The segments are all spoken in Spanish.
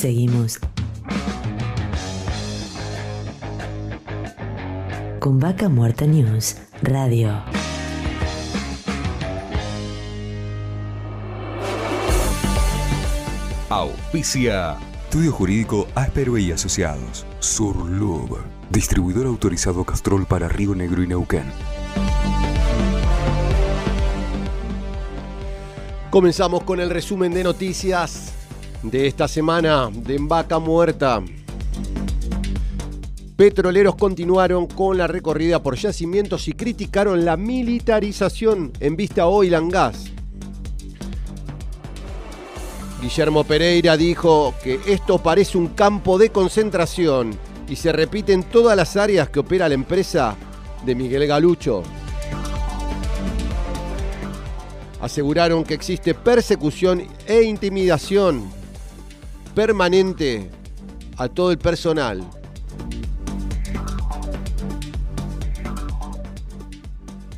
Seguimos con Vaca Muerta News Radio. Auspicia. Estudio Jurídico Áspero y Asociados. Surlub. Distribuidor autorizado Castrol para Río Negro y Neuquén. Comenzamos con el resumen de noticias de esta semana de Vaca Muerta. Petroleros continuaron con la recorrida por yacimientos y criticaron la militarización en vista hoy and Gas. Guillermo Pereira dijo que esto parece un campo de concentración y se repite en todas las áreas que opera la empresa de Miguel Galucho. Aseguraron que existe persecución e intimidación permanente a todo el personal.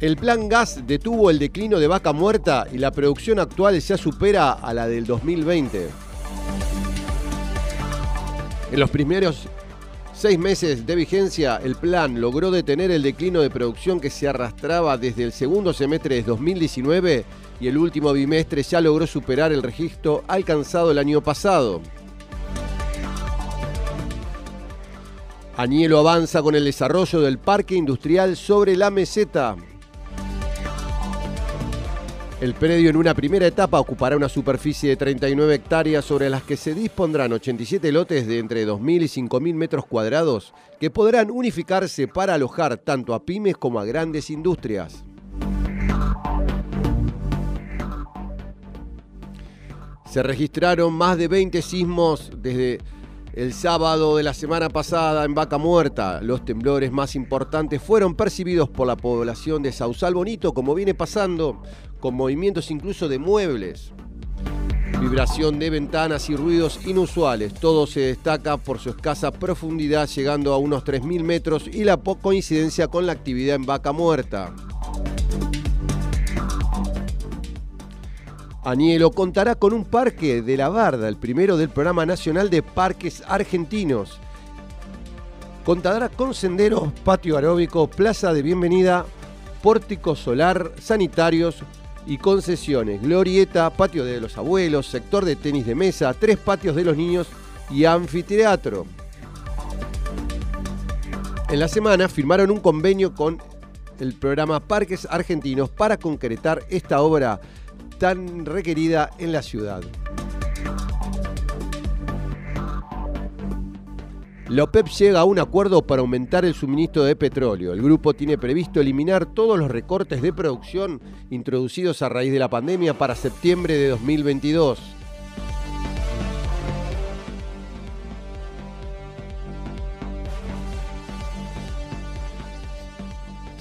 El plan gas detuvo el declino de vaca muerta y la producción actual ya supera a la del 2020. En los primeros seis meses de vigencia, el plan logró detener el declino de producción que se arrastraba desde el segundo semestre de 2019 y el último bimestre ya logró superar el registro alcanzado el año pasado. Anielo avanza con el desarrollo del parque industrial sobre la meseta. El predio en una primera etapa ocupará una superficie de 39 hectáreas sobre las que se dispondrán 87 lotes de entre 2.000 y 5.000 metros cuadrados que podrán unificarse para alojar tanto a pymes como a grandes industrias. Se registraron más de 20 sismos desde el sábado de la semana pasada en Vaca Muerta. Los temblores más importantes fueron percibidos por la población de Sausal Bonito, como viene pasando con movimientos incluso de muebles. Vibración de ventanas y ruidos inusuales. Todo se destaca por su escasa profundidad, llegando a unos 3.000 metros y la coincidencia con la actividad en Vaca Muerta. Anielo contará con un parque de la Barda, el primero del Programa Nacional de Parques Argentinos. Contará con senderos, patio aeróbico, plaza de bienvenida, pórtico solar, sanitarios, y concesiones, glorieta, patio de los abuelos, sector de tenis de mesa, tres patios de los niños y anfiteatro. En la semana firmaron un convenio con el programa Parques Argentinos para concretar esta obra tan requerida en la ciudad. La OPEP llega a un acuerdo para aumentar el suministro de petróleo. El grupo tiene previsto eliminar todos los recortes de producción introducidos a raíz de la pandemia para septiembre de 2022.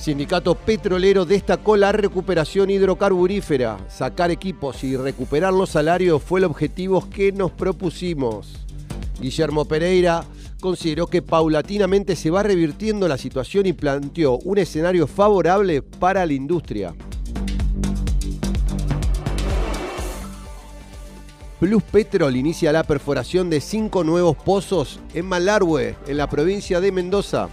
Sindicato Petrolero destacó la recuperación hidrocarburífera. Sacar equipos y recuperar los salarios fue el objetivo que nos propusimos. Guillermo Pereira consideró que paulatinamente se va revirtiendo la situación y planteó un escenario favorable para la industria. Plus Petrol inicia la perforación de cinco nuevos pozos en Malargüe, en la provincia de Mendoza.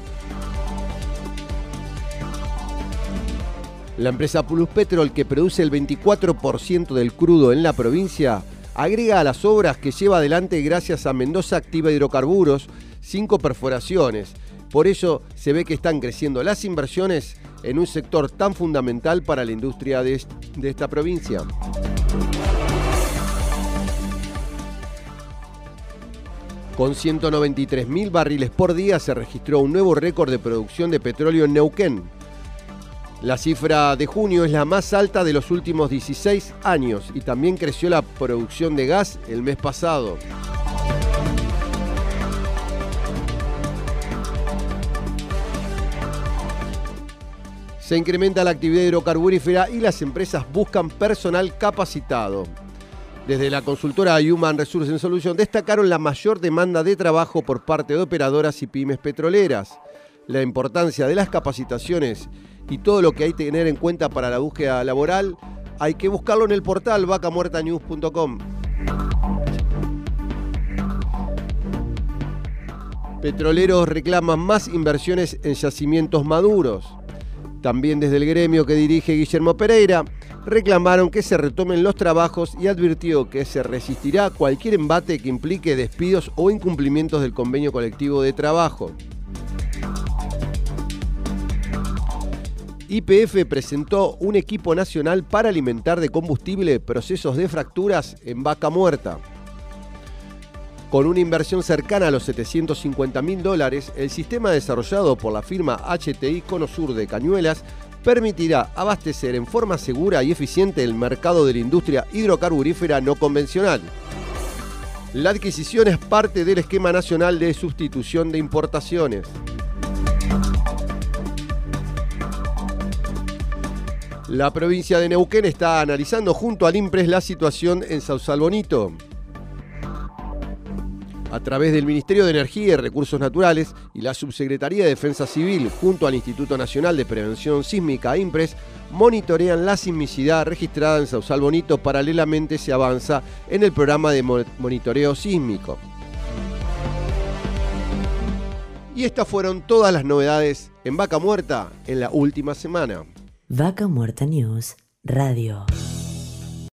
La empresa Plus Petrol, que produce el 24% del crudo en la provincia, agrega a las obras que lleva adelante gracias a Mendoza Activa Hidrocarburos cinco perforaciones. Por ello se ve que están creciendo las inversiones en un sector tan fundamental para la industria de, esta provincia. Con 193.000 barriles por día se registró un nuevo récord de producción de petróleo en Neuquén. La cifra de junio es la más alta de los últimos 16 años y también creció la producción de gas el mes pasado. Se incrementa la actividad hidrocarburífera y las empresas buscan personal capacitado. Desde la consultora Human Resources Solution destacaron la mayor demanda de trabajo por parte de operadoras y pymes petroleras, la importancia de las capacitaciones y todo lo que hay que tener en cuenta para la búsqueda laboral, hay que buscarlo en el portal vacamuertanews.com. Petroleros reclaman más inversiones en yacimientos maduros. También desde el gremio que dirige Guillermo Pereira, reclamaron que se retomen los trabajos y advirtió que se resistirá cualquier embate que implique despidos o incumplimientos del convenio colectivo de trabajo. IPF presentó un equipo nacional para alimentar de combustible procesos de fracturas en vaca muerta. Con una inversión cercana a los 750 mil dólares, el sistema desarrollado por la firma HTI Conosur de Cañuelas permitirá abastecer en forma segura y eficiente el mercado de la industria hidrocarburífera no convencional. La adquisición es parte del esquema nacional de sustitución de importaciones. La provincia de Neuquén está analizando junto al IMPRES la situación en Sausal Bonito a través del Ministerio de Energía y Recursos Naturales y la Subsecretaría de Defensa Civil junto al Instituto Nacional de Prevención Sísmica IMPRES monitorean la sismicidad registrada en Sausal Bonito. Paralelamente se avanza en el programa de monitoreo sísmico. Y estas fueron todas las novedades en Vaca Muerta en la última semana. Vaca Muerta News Radio.